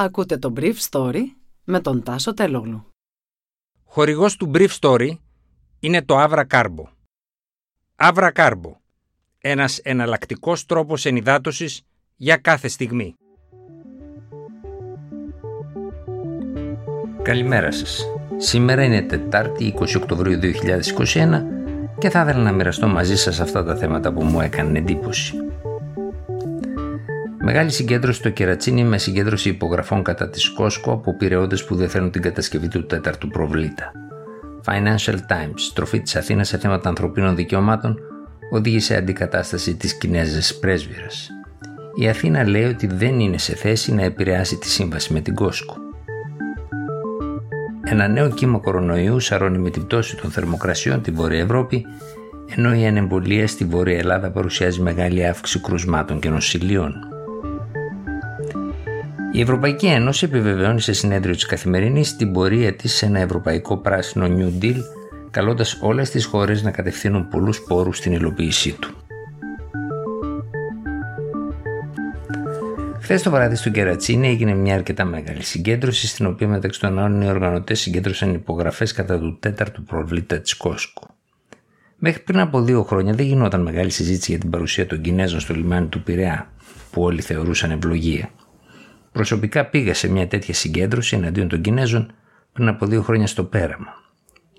Ακούτε το Brief Story με τον Τάσο Τελόγλου. Χορηγός του Brief Story είναι το Avra Carbo. Avra Carbo. Ένας εναλλακτικός τρόπος ενυδάτωσης για κάθε στιγμή. Καλημέρα σας. Σήμερα είναι Τετάρτη 20 Οκτωβρίου 2021 και θα ήθελα να μοιραστώ μαζί σας αυτά τα θέματα που μου έκαναν εντύπωση. Μεγάλη συγκέντρωση στο Κερατσίνι με συγκέντρωση υπογραφών κατά της Κόσκο από πυρεώτε που δεν θέλουν την κατασκευή του τέταρτου προβλήτα. Financial Times, στροφή της Αθήνας σε θέματα ανθρωπίνων δικαιωμάτων, οδήγησε αντικατάσταση της Κινέζα πρέσβυρα. Η Αθήνα λέει ότι δεν είναι σε θέση να επηρεάσει τη σύμβαση με την Κόσκο. Ένα νέο κύμα κορονοϊού σαρώνει με την πτώση των θερμοκρασιών την Βόρεια Ευρώπη, ενώ η ανεμπολία στη Βόρεια Ελλάδα παρουσιάζει μεγάλη αύξηση κρουσμάτων και νοσηλείων. Η Ευρωπαϊκή Ένωση επιβεβαιώνει σε συνέδριο της καθημερινής την πορεία της σε ένα ευρωπαϊκό πράσινο New Deal, καλώντας όλες τις χώρες να κατευθύνουν πολλούς πόρους στην υλοποίησή του. Χθες το βράδυ στο Κερατσίνη έγινε μια αρκετά μεγάλη συγκέντρωση, στην οποία μεταξύ των άλλων οι οργανωτές συγκέντρωσαν υπογραφές κατά του τέταρτου προβλήτα της Κόσκο. Μέχρι πριν από δύο χρόνια δεν γινόταν μεγάλη συζήτηση για την παρουσία των Κινέζων στο λιμάνι του Πειραιά, που όλοι θεωρούσαν ευλογία. Προσωπικά πήγα σε μια τέτοια συγκέντρωση εναντίον των Κινέζων πριν από δύο χρόνια στο Πέραμα.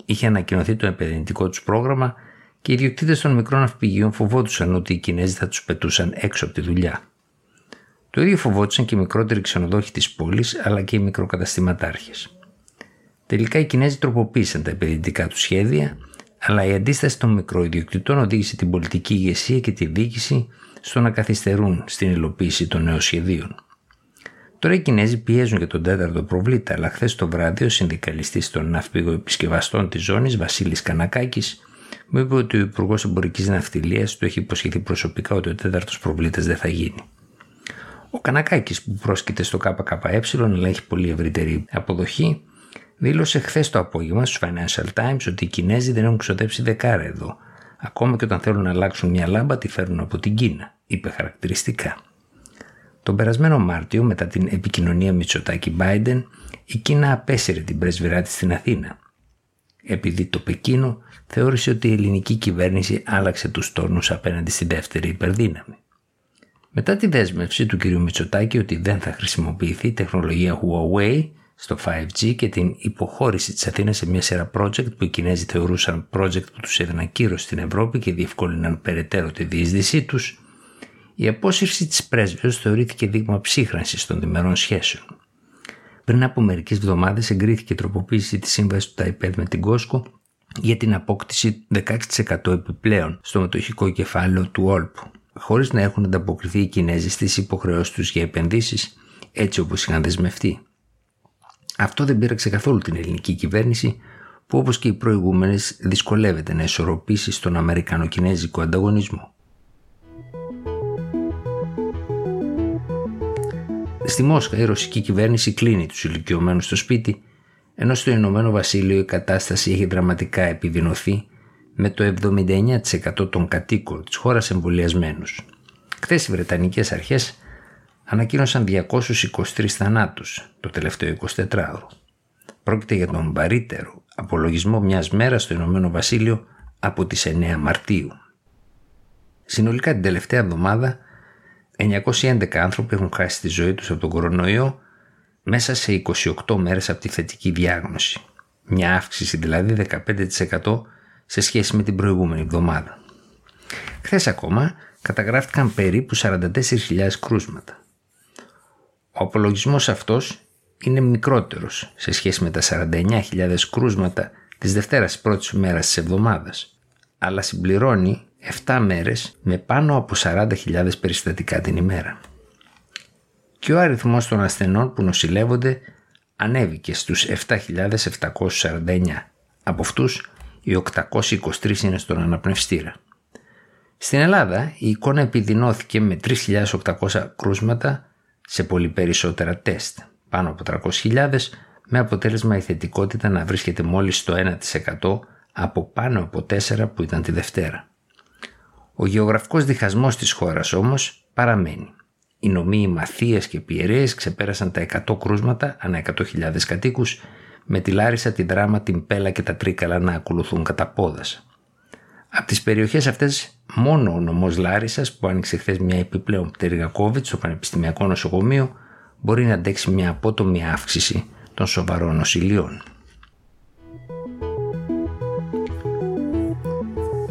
Είχε ανακοινωθεί το επενδυτικό τους πρόγραμμα και οι ιδιοκτήτες των μικρών ναυπηγείων φοβόντουσαν ότι οι Κινέζοι θα τους πετούσαν έξω από τη δουλειά. Το ίδιο φοβόντουσαν και οι μικρότεροι ξενοδόχοι της πόλης αλλά και οι μικροκαταστηματάρχες. Τελικά οι Κινέζοι τροποποίησαν τα επενδυτικά τους σχέδια, αλλά η αντίσταση των μικροϊδιοκτητών οδήγησε την πολιτική ηγεσία και τη διοίκηση στο να καθυστερούν στην υλοποίηση των νέων σχεδίων. Τώρα οι Κινέζοι πιέζουν για τον τέταρτο προβλήτα, αλλά χθες το βράδυ ο συνδικαλιστής των ναυπηγοεπισκευαστών της ζώνης, Βασίλης Κανακάκης, μου είπε ότι ο Υπουργός Εμπορικής Ναυτιλίας του έχει υποσχεθεί προσωπικά ότι ο τέταρτος προβλήτας δεν θα γίνει. Ο Κανακάκης, που πρόσκειται στο ΚΚΕ, αλλά έχει πολύ ευρύτερη αποδοχή, δήλωσε χθες το απόγευμα στους Financial Times ότι οι Κινέζοι δεν έχουν ξοδέψει δεκάρα εδώ. Ακόμα και όταν θέλουν να αλλάξουν μια λάμπα, τη φέρνουν από την Κίνα, είπε χαρακτηριστικά. Τον περασμένο Μάρτιο, μετά την επικοινωνία Μητσοτάκη-Μπάιντεν, η Κίνα απέσυρε την πρέσβυρά της στην Αθήνα. Επειδή το Πεκίνο θεώρησε ότι η ελληνική κυβέρνηση άλλαξε τους τόνους απέναντι στη δεύτερη υπερδύναμη. Μετά τη δέσμευση του κ. Μητσοτάκη ότι δεν θα χρησιμοποιηθεί η τεχνολογία Huawei στο 5G και την υποχώρηση της Αθήνας σε μια σειρά project που οι Κινέζοι θεωρούσαν project που τους έδιναν κύρος στην Ευρώπη και διευκόλυναν περαιτέρω τη διείσδυσή τους, η απόσυρση της πρέσβεως θεωρήθηκε δείγμα ψύχρανσης των διμερών σχέσεων. Πριν από μερικές εβδομάδες εγκρίθηκε η τροποποίηση της σύμβασης του ΤΑΙΠΕΔ με την Κόσκο για την απόκτηση 16% επιπλέον στο μετοχικό κεφάλαιο του Όλπου, χωρίς να έχουν ανταποκριθεί οι Κινέζοι στις υποχρεώσεις τους για επενδύσεις έτσι όπως είχαν δεσμευτεί. Αυτό δεν πήραξε καθόλου την ελληνική κυβέρνηση που όπως και οι προηγούμενες δυσκολεύεται να ισορροπήσει στον Αμερικανο-Κινέζικο ανταγωνισμό. Στη Μόσχα η ρωσική κυβέρνηση κλείνει τους ηλικιωμένους στο σπίτι, ενώ στο Ηνωμένο Βασίλειο η κατάσταση έχει δραματικά επιδεινωθεί με το 79% των κατοίκων της χώρας εμβολιασμένους. Χθες οι Βρετανικές αρχές ανακοίνωσαν 223 θανάτους το τελευταίο 24ωρο. Πρόκειται για τον βαρύτερο απολογισμό μιας μέρας στο Ηνωμένο Βασίλειο από τις 9 Μαρτίου. Συνολικά την τελευταία εβδομάδα 911 άνθρωποι έχουν χάσει τη ζωή τους από τον κορονοϊό μέσα σε 28 μέρες από τη θετική διάγνωση. Μια αύξηση δηλαδή 15% σε σχέση με την προηγούμενη εβδομάδα. Χθες ακόμα καταγράφηκαν περίπου 44.000 κρούσματα. Ο απολογισμός αυτός είναι μικρότερος σε σχέση με τα 49.000 κρούσματα της Δευτέρας πρώτης μέρας της εβδομάδας, αλλά συμπληρώνει 7 μέρες με πάνω από 40.000 περιστατικά την ημέρα. Και ο αριθμός των ασθενών που νοσηλεύονται ανέβηκε στους 7.749. Από αυτούς οι 823 είναι στον αναπνευστήρα. Στην Ελλάδα η εικόνα επιδεινώθηκε με 3.800 κρούσματα σε πολύ περισσότερα τεστ, πάνω από 300.000 με αποτέλεσμα η θετικότητα να βρίσκεται μόλις στο 1% από πάνω από 4 που ήταν τη Δευτέρα. Ο γεωγραφικός διχασμός της χώρας όμως παραμένει. Οι νομοί Μαθίας και Πιερέες ξεπέρασαν τα 100 κρούσματα ανά 100.000 κατοίκους με τη Λάρισα, τη Δράμα, την Πέλα και τα Τρίκαλα να ακολουθούν κατά πόδας. Από τις περιοχές αυτές μόνο ο νομός Λάρισας που άνοιξε χθες μια επιπλέον πτέρυγα COVID στο Πανεπιστημιακό Νοσοκομείο μπορεί να αντέξει μια απότομη αύξηση των σοβαρών νοσηλειών.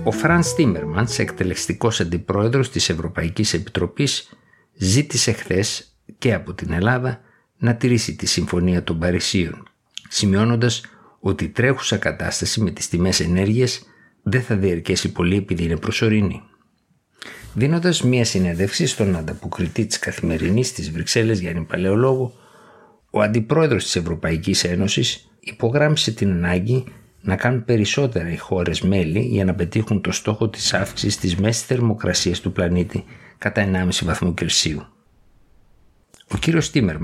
Ο Φραν Τίμερμαν, εκτελεστικός αντιπρόεδρος της Ευρωπαϊκής Επιτροπής, ζήτησε χθες και από την Ελλάδα να τηρήσει τη Συμφωνία των Παρισίων, σημειώνοντας ότι η τρέχουσα κατάσταση με τις τιμές ενέργειας δεν θα διαρκέσει πολύ επειδή είναι προσωρινή. Δίνοντας μία συνέντευξη στον ανταποκριτή της καθημερινής της Βρυξέλλες Γιάννη Παλαιολόγου, ο αντιπρόεδρος της Ευρωπαϊκής Ένωσης υπογράμμισε την ανάγκη να κάνουν περισσότερα οι χώρες μέλη για να πετύχουν το στόχο της αύξησης της μέσης θερμοκρασίας του πλανήτη κατά 1,5 βαθμό Κελσίου. Ο κύριος Τίμερ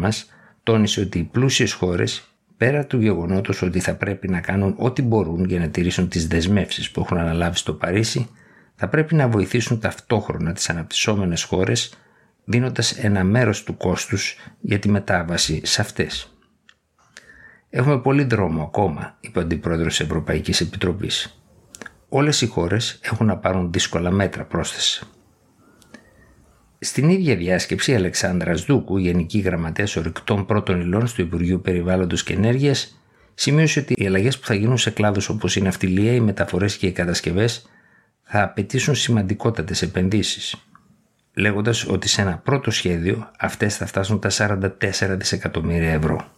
τόνισε ότι οι πλούσιες χώρες πέρα του γεγονότος ότι θα πρέπει να κάνουν ό,τι μπορούν για να τηρήσουν τις δεσμεύσεις που έχουν αναλάβει στο Παρίσι, θα πρέπει να βοηθήσουν ταυτόχρονα τις αναπτυσσόμενες χώρες δίνοντας ένα μέρος του κόστους για τη μετάβαση σε αυτές. Έχουμε πολύ δρόμο ακόμα, είπε ο Αντιπρόεδρος της Ευρωπαϊκής Επιτροπής. Όλες οι χώρες έχουν να πάρουν δύσκολα μέτρα πρόσθεση. Στην ίδια διάσκεψη, η Αλεξάνδρα Δούκου, Γενική Γραμματέας Ορυκτών Πρώτων Υλών του Υπουργείου Περιβάλλοντος και Ενέργειας, σημείωσε ότι οι αλλαγές που θα γίνουν σε κλάδους όπως η ναυτιλία, οι μεταφορές και οι κατασκευές θα απαιτήσουν σημαντικότατες επενδύσεις. Λέγοντας ότι σε ένα πρώτο σχέδιο αυτές θα φτάσουν τα 44 δισεκατομμύρια ευρώ.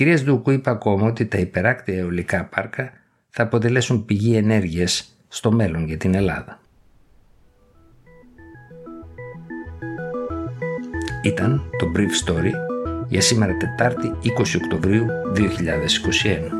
Η κυρία Σδούκου είπε ακόμα ότι τα υπεράκτια αιωλικά πάρκα θα αποτελέσουν πηγή ενέργειας στο μέλλον για την Ελλάδα. Ήταν το Brief Story για σήμερα Τετάρτη 20 Οκτωβρίου 2021.